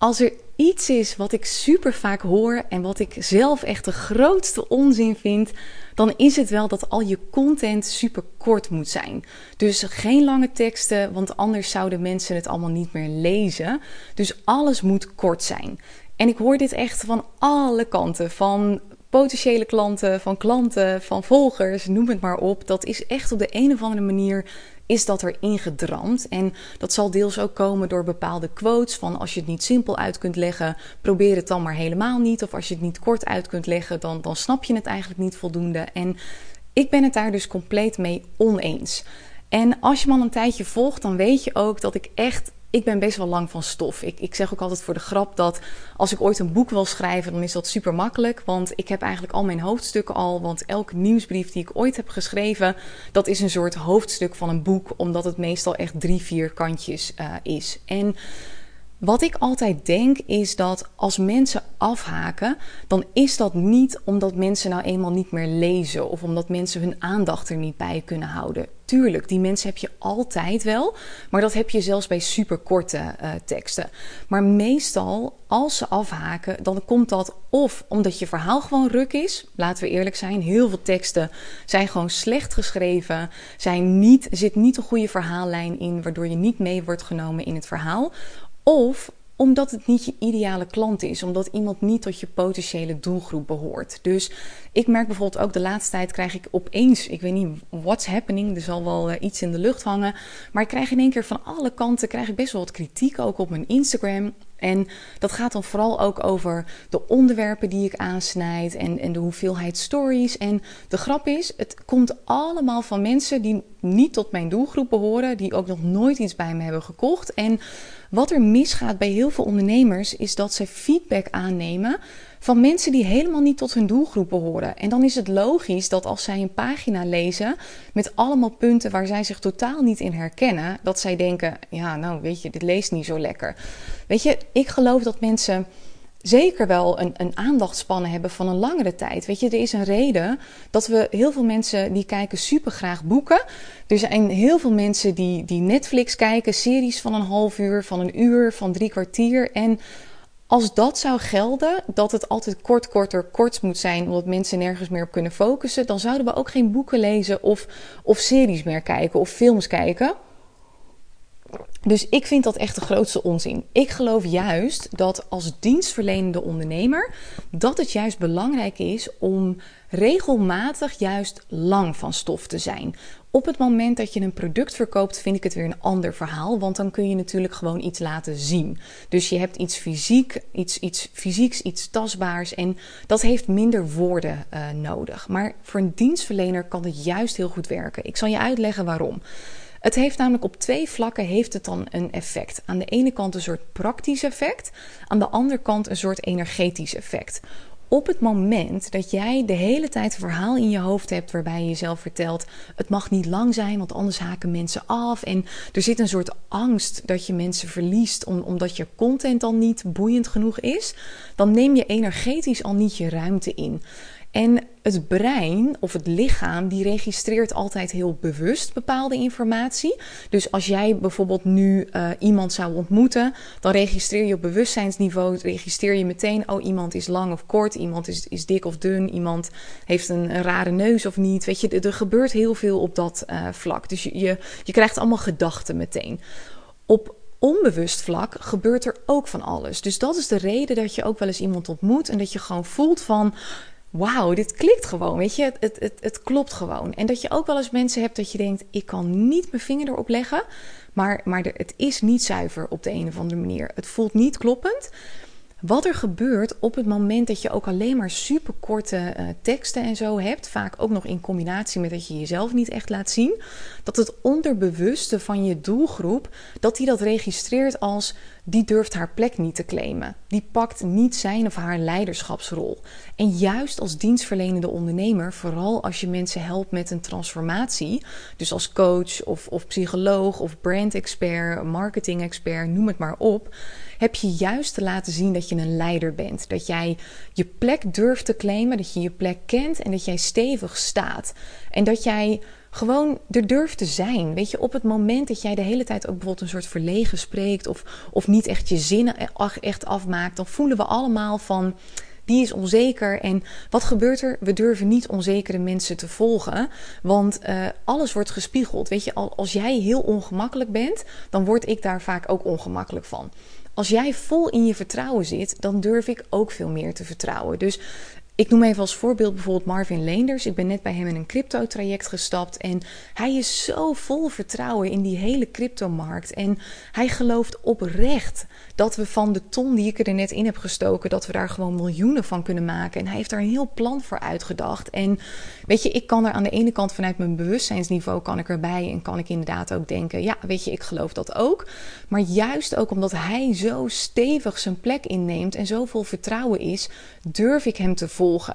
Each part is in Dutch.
als er iets is wat ik super vaak hoor en wat ik zelf echt de grootste onzin vind, dan is het wel dat al je content super kort moet zijn. Dus geen lange teksten, want anders zouden mensen het allemaal niet meer lezen. Dus alles moet kort zijn. En ik hoor dit echt van alle kanten. Van potentiële klanten, van klanten, van volgers, noem het maar op. Dat is echt op de een of andere manier is dat er ingedramd. En dat zal deels ook komen door bepaalde quotes van als je het niet simpel uit kunt leggen, probeer het dan maar helemaal niet. Of als je het niet kort uit kunt leggen, dan, dan snap je het eigenlijk niet voldoende. En ik ben het daar dus compleet mee oneens. En als je me een tijdje volgt, dan weet je ook dat ik echt ik ben best wel lang van stof. Ik, ik zeg ook altijd voor de grap dat als ik ooit een boek wil schrijven, dan is dat super makkelijk. Want ik heb eigenlijk al mijn hoofdstukken al. Want elke nieuwsbrief die ik ooit heb geschreven, dat is een soort hoofdstuk van een boek. Omdat het meestal echt drie, vier kantjes uh, is. En wat ik altijd denk is dat als mensen afhaken, dan is dat niet omdat mensen nou eenmaal niet meer lezen of omdat mensen hun aandacht er niet bij kunnen houden. Tuurlijk, die mensen heb je altijd wel, maar dat heb je zelfs bij superkorte uh, teksten. Maar meestal, als ze afhaken, dan komt dat of omdat je verhaal gewoon ruk is. Laten we eerlijk zijn, heel veel teksten zijn gewoon slecht geschreven, zijn niet, zit niet een goede verhaallijn in, waardoor je niet mee wordt genomen in het verhaal. Of omdat het niet je ideale klant is, omdat iemand niet tot je potentiële doelgroep behoort. Dus ik merk bijvoorbeeld ook de laatste tijd krijg ik opeens, ik weet niet what's happening, er zal wel uh, iets in de lucht hangen, maar ik krijg in één keer van alle kanten krijg ik best wel wat kritiek ook op mijn Instagram. En dat gaat dan vooral ook over de onderwerpen die ik aansnijd en, en de hoeveelheid stories. En de grap is, het komt allemaal van mensen die niet tot mijn doelgroep behoren, die ook nog nooit iets bij me hebben gekocht. En wat er misgaat bij heel veel ondernemers is dat ze feedback aannemen van mensen die helemaal niet tot hun doelgroep behoren. En dan is het logisch dat als zij een pagina lezen met allemaal punten waar zij zich totaal niet in herkennen, dat zij denken: ja, nou weet je, dit leest niet zo lekker. Weet je, ik geloof dat mensen zeker wel een, een aandachtspannen hebben van een langere tijd. Weet je, er is een reden dat we heel veel mensen die kijken super graag boeken. Er zijn heel veel mensen die, die Netflix kijken, series van een half uur, van een uur, van drie kwartier. En als dat zou gelden, dat het altijd kort, korter, kort moet zijn, omdat mensen nergens meer op kunnen focussen, dan zouden we ook geen boeken lezen of, of series meer kijken of films kijken. Dus ik vind dat echt de grootste onzin. Ik geloof juist dat als dienstverlenende ondernemer dat het juist belangrijk is om regelmatig juist lang van stof te zijn. Op het moment dat je een product verkoopt, vind ik het weer een ander verhaal. Want dan kun je natuurlijk gewoon iets laten zien. Dus je hebt iets fysiek, iets, iets fysieks, iets tastbaars. En dat heeft minder woorden uh, nodig. Maar voor een dienstverlener kan het juist heel goed werken. Ik zal je uitleggen waarom. Het heeft namelijk op twee vlakken heeft het dan een effect. Aan de ene kant een soort praktisch effect, aan de andere kant een soort energetisch effect. Op het moment dat jij de hele tijd een verhaal in je hoofd hebt waarbij je jezelf vertelt: het mag niet lang zijn, want anders haken mensen af. En er zit een soort angst dat je mensen verliest omdat je content dan niet boeiend genoeg is, dan neem je energetisch al niet je ruimte in. En het brein of het lichaam, die registreert altijd heel bewust bepaalde informatie. Dus als jij bijvoorbeeld nu uh, iemand zou ontmoeten, dan registreer je op bewustzijnsniveau, registreer je meteen, oh iemand is lang of kort, iemand is, is dik of dun, iemand heeft een, rare neus of niet. Weet je, er gebeurt heel veel op dat uh, vlak. Dus je, je krijgt allemaal gedachten meteen. Op onbewust vlak gebeurt er ook van alles. Dus dat is de reden dat je ook wel eens iemand ontmoet en dat je gewoon voelt van wauw, dit klikt gewoon, weet je, het, het, het, klopt gewoon. En dat je ook wel eens mensen hebt dat je denkt, ik kan niet mijn vinger erop leggen, maar, maar het is niet zuiver op de een of andere manier. Het voelt niet kloppend. Wat er gebeurt op het moment dat je ook alleen maar superkorte uh, teksten en zo hebt, vaak ook nog in combinatie met dat je jezelf niet echt laat zien, dat het onderbewuste van je doelgroep, dat die dat registreert als die durft haar plek niet te claimen. Die pakt niet zijn of haar leiderschapsrol. En juist als dienstverlenende ondernemer, vooral als je mensen helpt met een transformatie, dus als coach of, of psycholoog of brand-expert, marketing-expert, noem het maar op, heb je juist te laten zien dat je een leider bent. Dat jij je plek durft te claimen, dat je je plek kent en dat jij stevig staat. En dat jij gewoon er durft te zijn. Weet je, op het moment dat jij de hele tijd ook bijvoorbeeld een soort verlegen spreekt of, of niet echt je zinnen e-, echt afmaakt, dan voelen we allemaal van die is onzeker. En wat gebeurt er? We durven niet onzekere mensen te volgen, want uh, alles wordt gespiegeld. Weet je, als jij heel ongemakkelijk bent, dan word ik daar vaak ook ongemakkelijk van. Als jij vol in je vertrouwen zit, dan durf ik ook veel meer te vertrouwen. Dus ik noem even als voorbeeld bijvoorbeeld Marvin Leenders. Ik ben net bij hem in een crypto-traject gestapt. En hij is zo vol vertrouwen in die hele cryptomarkt. En hij gelooft oprecht dat we van de ton die ik er net in heb gestoken, dat we daar gewoon miljoenen van kunnen maken. En hij heeft daar een heel plan voor uitgedacht. En weet je, ik kan er aan de ene kant vanuit mijn bewustzijnsniveau kan ik erbij en kan ik inderdaad ook denken, ja, weet je, ik geloof dat ook. Maar juist ook omdat hij zo stevig zijn plek inneemt en zo vol vertrouwen is, durf ik hem te volgen.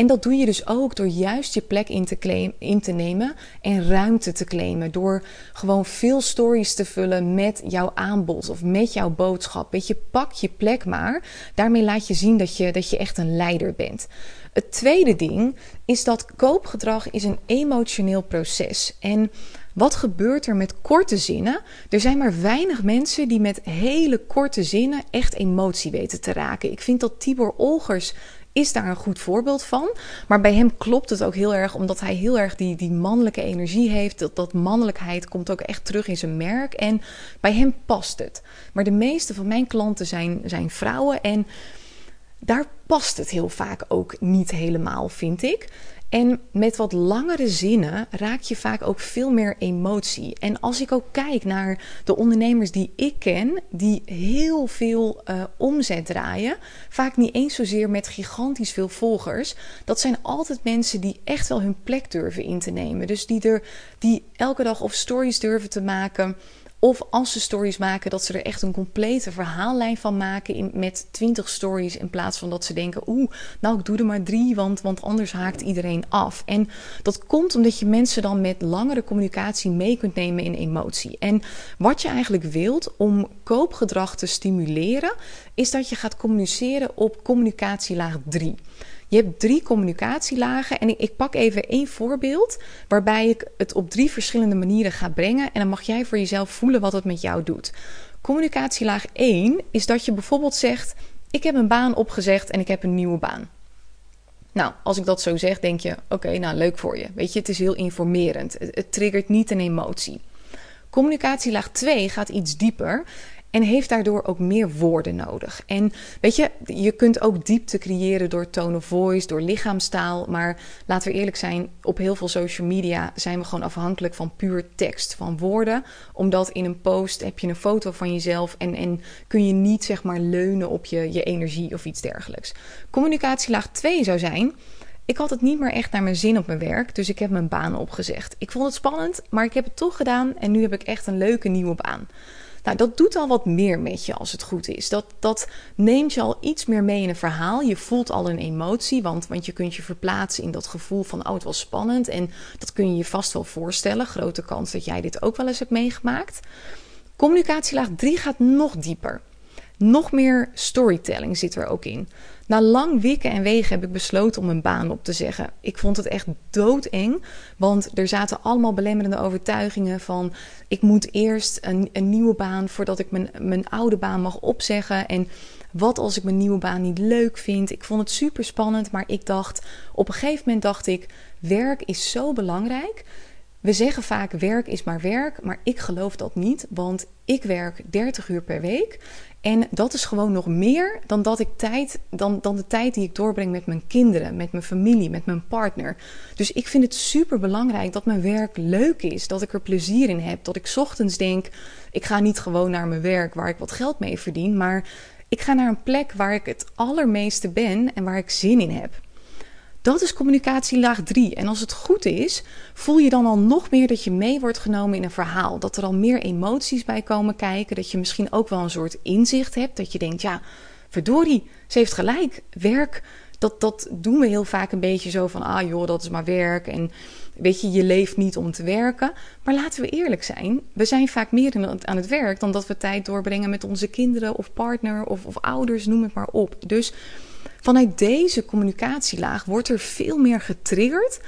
En dat doe je dus ook door juist je plek in te, claim, in te nemen en ruimte te claimen. Door gewoon veel stories te vullen met jouw aanbod of met jouw boodschap. Weet je, pak je plek maar. Daarmee laat je zien dat je, dat je echt een leider bent. Het tweede ding is dat koopgedrag is een emotioneel proces. En wat gebeurt er met korte zinnen? Er zijn maar weinig mensen die met hele korte zinnen echt emotie weten te raken. Ik vind dat Tibor Olgers is daar een goed voorbeeld van. Maar bij hem klopt het ook heel erg, omdat hij heel erg die, die mannelijke energie heeft. Dat, dat mannelijkheid komt ook echt terug in zijn merk. En bij hem past het. Maar de meeste van mijn klanten zijn, zijn vrouwen. En daar past het heel vaak ook niet helemaal, vind ik. En met wat langere zinnen raak je vaak ook veel meer emotie. En als ik ook kijk naar de ondernemers die ik ken, die heel veel uh, omzet draaien, vaak niet eens zozeer met gigantisch veel volgers, dat zijn altijd mensen die echt wel hun plek durven in te nemen. Dus die, er, die elke dag of stories durven te maken of als ze stories maken, dat ze er echt een complete verhaallijn van maken in, met 20 stories. In plaats van dat ze denken, oeh, nou ik doe er maar drie, want, want anders haakt iedereen af. En dat komt omdat je mensen dan met langere communicatie mee kunt nemen in emotie. En wat je eigenlijk wilt om koopgedrag te stimuleren, is dat je gaat communiceren op communicatielaag 3. Je hebt drie communicatielagen en ik, ik, pak even één voorbeeld waarbij ik het op drie verschillende manieren ga brengen en dan mag jij voor jezelf voelen wat het met jou doet. Communicatielaag 1 is dat je bijvoorbeeld zegt: Ik heb een baan opgezegd en ik heb een nieuwe baan. Nou, als ik dat zo zeg, denk je: Oké, nou leuk voor je. Weet je, het is heel informerend. Het, het triggert niet een emotie. Communicatielaag 2 gaat iets dieper en heeft daardoor ook meer woorden nodig. En weet je, je kunt ook diepte creëren door tone of voice, door lichaamstaal. Maar laten we eerlijk zijn, op heel veel social media zijn we gewoon afhankelijk van puur tekst, van woorden. Omdat in een post heb je een foto van jezelf en, en kun je niet zeg maar leunen op je, je energie of iets dergelijks. Communicatielaag 2 zou zijn. Ik had het niet meer echt naar mijn zin op mijn werk, dus ik heb mijn baan opgezegd. Ik vond het spannend, maar ik heb het toch gedaan en nu heb ik echt een leuke nieuwe baan. Nou, dat doet al wat meer met je als het goed is. Dat, dat neemt je al iets meer mee in een verhaal. Je voelt al een emotie, want, want je kunt je verplaatsen in dat gevoel van: oh, het was spannend. En dat kun je je vast wel voorstellen. Grote kans dat jij dit ook wel eens hebt meegemaakt. Communicatielaag 3 gaat nog dieper. Nog meer storytelling zit er ook in. Na lang wikken en wegen heb ik besloten om een baan op te zeggen. Ik vond het echt doodeng, want er zaten allemaal belemmerende overtuigingen van... ik moet eerst een, een nieuwe baan voordat ik mijn, mijn oude baan mag opzeggen... en wat als ik mijn nieuwe baan niet leuk vind? Ik vond het super spannend, maar ik dacht... op een gegeven moment dacht ik, werk is zo belangrijk... We zeggen vaak werk is maar werk, maar ik geloof dat niet, want ik werk 30 uur per week en dat is gewoon nog meer dan, dat ik tijd, dan, dan de tijd die ik doorbreng met mijn kinderen, met mijn familie, met mijn partner. Dus ik vind het super belangrijk dat mijn werk leuk is, dat ik er plezier in heb. Dat ik ochtends denk: ik ga niet gewoon naar mijn werk waar ik wat geld mee verdien, maar ik ga naar een plek waar ik het allermeeste ben en waar ik zin in heb. Dat is communicatielaag 3. En als het goed is, voel je dan al nog meer dat je mee wordt genomen in een verhaal. Dat er al meer emoties bij komen kijken. Dat je misschien ook wel een soort inzicht hebt. Dat je denkt, ja, verdorie, ze heeft gelijk. Werk, dat, dat doen we heel vaak een beetje zo van, ah joh, dat is maar werk. En weet je, je leeft niet om te werken. Maar laten we eerlijk zijn, we zijn vaak meer aan het werk dan dat we tijd doorbrengen met onze kinderen of partner of, of ouders, noem het maar op. Dus Vanuit deze communicatielaag wordt er veel meer getriggerd.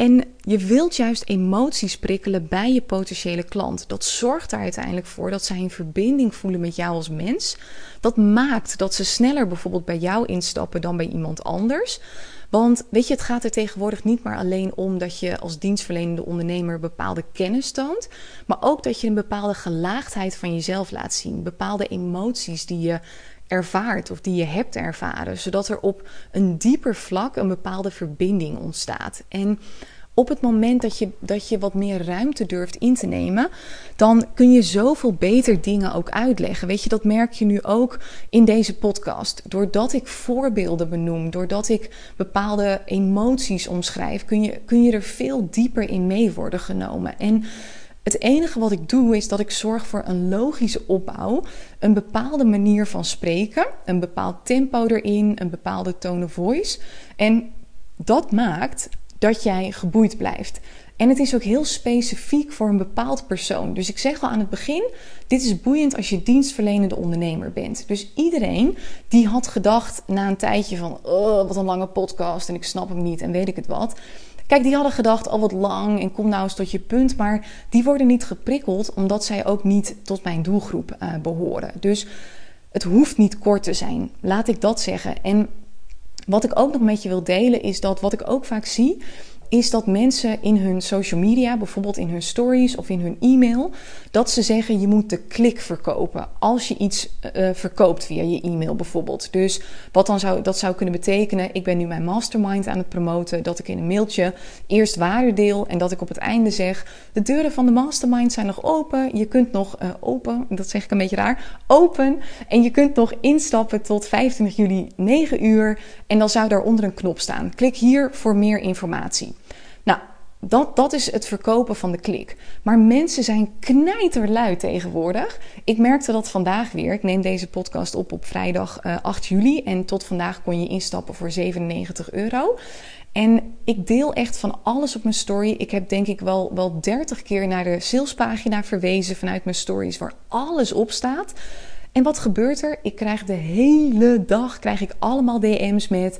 En je wilt juist emoties prikkelen bij je potentiële klant. Dat zorgt er uiteindelijk voor dat zij een verbinding voelen met jou als mens. Dat maakt dat ze sneller bijvoorbeeld bij jou instappen dan bij iemand anders. Want weet je, het gaat er tegenwoordig niet maar alleen om dat je als dienstverlenende ondernemer bepaalde kennis toont, maar ook dat je een bepaalde gelaagdheid van jezelf laat zien, bepaalde emoties die je ervaart of die je hebt ervaren, zodat er op een dieper vlak een bepaalde verbinding ontstaat. En op het moment dat je, dat je wat meer ruimte durft in te nemen, dan kun je zoveel beter dingen ook uitleggen. Weet je, dat merk je nu ook in deze podcast. Doordat ik voorbeelden benoem, doordat ik bepaalde emoties omschrijf, kun je, kun je er veel dieper in mee worden genomen. En het enige wat ik doe is dat ik zorg voor een logische opbouw, een bepaalde manier van spreken, een bepaald tempo erin, een bepaalde tone of voice. En dat maakt dat jij geboeid blijft. En het is ook heel specifiek voor een bepaald persoon. Dus ik zeg al aan het begin: dit is boeiend als je dienstverlenende ondernemer bent. Dus iedereen die had gedacht na een tijdje van: oh, wat een lange podcast en ik snap hem niet en weet ik het wat. Kijk, die hadden gedacht al wat lang en kom nou eens tot je punt. Maar die worden niet geprikkeld omdat zij ook niet tot mijn doelgroep uh, behoren. Dus het hoeft niet kort te zijn. Laat ik dat zeggen. En wat ik ook nog met je wil delen is dat wat ik ook vaak zie is dat mensen in hun social media, bijvoorbeeld in hun stories of in hun e-mail, dat ze zeggen je moet de klik verkopen als je iets uh, verkoopt via je e-mail bijvoorbeeld. Dus wat dan zou dat zou kunnen betekenen, ik ben nu mijn mastermind aan het promoten, dat ik in een mailtje eerst waarde deel en dat ik op het einde zeg de deuren van de mastermind zijn nog open, je kunt nog uh, open, dat zeg ik een beetje raar, open en je kunt nog instappen tot 25 juli 9 uur en dan zou daaronder een knop staan. Klik hier voor meer informatie. Nou, dat, dat is het verkopen van de klik. Maar mensen zijn knijterlui tegenwoordig. Ik merkte dat vandaag weer. Ik neem deze podcast op op vrijdag uh, eh, 8 juli. En tot vandaag kon je instappen voor 97 euro. En ik deel echt van alles op mijn story. Ik heb denk ik wel, wel 30 keer naar de salespagina verwezen vanuit mijn stories waar alles op staat. En wat gebeurt er? Ik krijg de hele dag krijg ik allemaal DM's met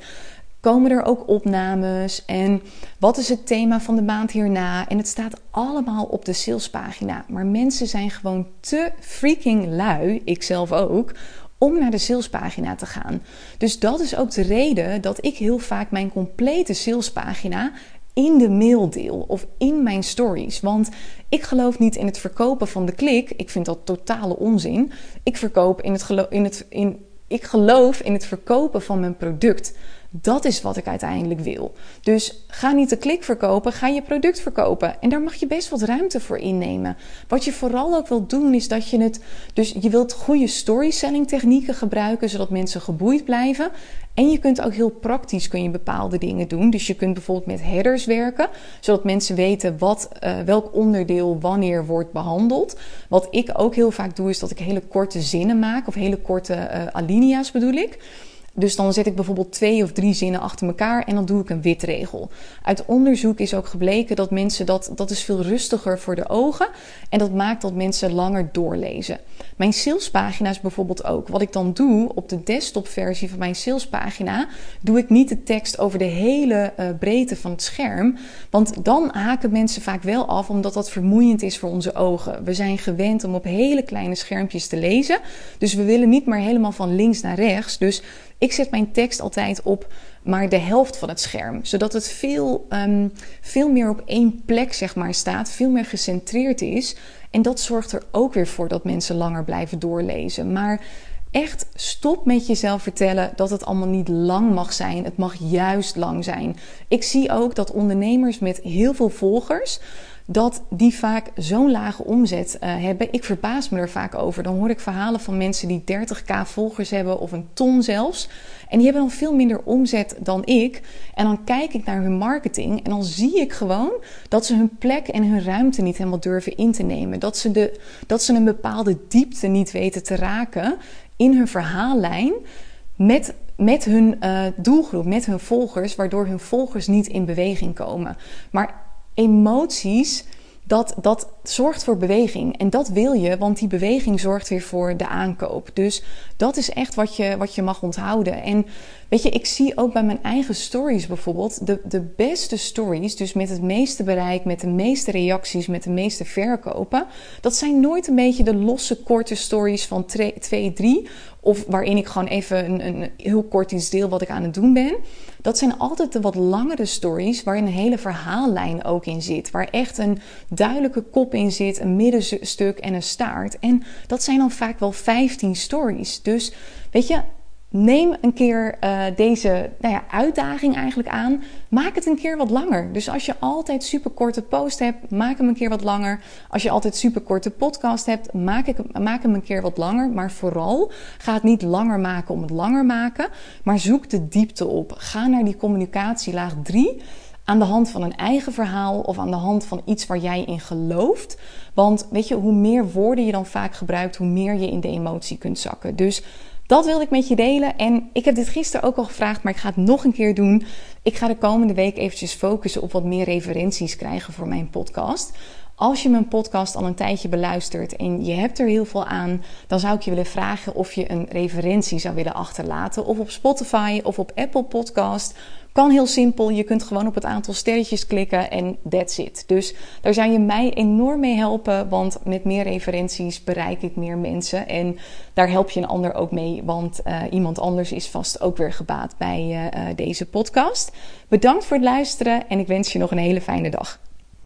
komen er ook opnames en wat is het thema van de maand hierna. En het staat allemaal op de salespagina. Maar mensen zijn gewoon te freaking lui, ik zelf ook, om naar de salespagina te gaan. Dus dat is ook de reden dat ik heel vaak mijn complete salespagina in de mail deel of in mijn stories. Want ik geloof niet in het verkopen van de klik. Ik vind dat totale onzin. Ik verkoop in het, in het in, ik geloof in het verkopen van mijn product. Dat is wat ik uiteindelijk wil. Dus ga niet de klik verkopen, ga je product verkopen. En daar mag je best wat ruimte voor innemen. Wat je vooral ook wilt doen, is dat je het. Dus je wilt goede storytelling technieken gebruiken, zodat mensen geboeid blijven. En je kunt ook heel praktisch kun je bepaalde dingen doen. Dus je kunt bijvoorbeeld met headers werken, zodat mensen weten wat, uh, welk onderdeel wanneer wordt behandeld. Wat ik ook heel vaak doe, is dat ik hele korte zinnen maak, of hele korte uh, alinea's bedoel ik. Dus dan zet ik bijvoorbeeld twee of drie zinnen achter elkaar en dan doe ik een witregel. Uit onderzoek is ook gebleken dat mensen dat, dat is veel rustiger voor de ogen en dat maakt dat mensen langer doorlezen. Mijn salespagina's bijvoorbeeld ook. Wat ik dan doe op de desktopversie van mijn salespagina, doe ik niet de tekst over de hele uh, breedte van het scherm. Want dan haken mensen vaak wel af, omdat dat vermoeiend is voor onze ogen. We zijn gewend om op hele kleine schermpjes te lezen. Dus we willen niet meer helemaal van links naar rechts. Dus ik zet mijn tekst altijd op maar de helft van het scherm. Zodat het veel, um, veel meer op één plek zeg maar, staat, veel meer gecentreerd is. En dat zorgt er ook weer voor dat mensen langer blijven doorlezen. Maar echt stop met jezelf vertellen dat het allemaal niet lang mag zijn. Het mag juist lang zijn. Ik zie ook dat ondernemers met heel veel volgers dat die vaak zo'n lage omzet uh, hebben. Ik verbaas me er vaak over. Dan hoor ik verhalen van mensen die 30k volgers hebben of een ton zelfs. En die hebben dan veel minder omzet dan ik. En dan kijk ik naar hun marketing en dan zie ik gewoon dat ze hun plek en hun ruimte niet helemaal durven in te nemen. Dat ze, de, dat ze een bepaalde diepte niet weten te raken in hun verhaallijn met, met hun uh, doelgroep, met hun volgers, waardoor hun volgers niet in beweging komen. Maar emoties, dat, dat zorgt voor beweging. En dat wil je, want die beweging zorgt weer voor de aankoop. Dus dat is echt wat je, wat je mag onthouden. En weet je, ik zie ook bij mijn eigen stories bijvoorbeeld de, de beste stories, dus met het meeste bereik, met de meeste reacties, met de meeste verkopen. Dat zijn nooit een beetje de losse, korte stories van 2, 3 of waarin ik gewoon even een, een, heel kort iets deel wat ik aan het doen ben. Dat zijn altijd de wat langere stories waarin een hele verhaallijn ook in zit. Waar echt een duidelijke kop in zit, een middenstuk en een staart. En dat zijn dan vaak wel 15 stories. Dus weet je, neem een keer uh, deze nou ja, uitdaging eigenlijk aan. Maak het een keer wat langer. Dus als je altijd super korte post hebt, maak hem een keer wat langer. Als je altijd super korte podcast hebt, maak, ik, maak hem een keer wat langer. Maar vooral ga het niet langer maken om het langer maken. Maar zoek de diepte op. Ga naar die communicatielaag 3 aan de hand van een eigen verhaal of aan de hand van iets waar jij in gelooft. Want weet je, hoe meer woorden je dan vaak gebruikt, hoe meer je in de emotie kunt zakken. Dus dat wilde ik met je delen. En ik heb dit gisteren ook al gevraagd, maar ik ga het nog een keer doen. Ik ga de komende week eventjes focussen op wat meer referenties krijgen voor mijn podcast. Als je mijn podcast al een tijdje beluistert en je hebt er heel veel aan, dan zou ik je willen vragen of je een referentie zou willen achterlaten. Of op Spotify of op Apple Podcast kan heel simpel. Je kunt gewoon op het aantal sterretjes klikken en that's it. Dus daar zou je mij enorm mee helpen. Want met meer referenties bereik ik meer mensen. En daar help je een ander ook mee. Want uh, iemand anders is vast ook weer gebaat bij uh, deze podcast. Bedankt voor het luisteren en ik wens je nog een hele fijne dag.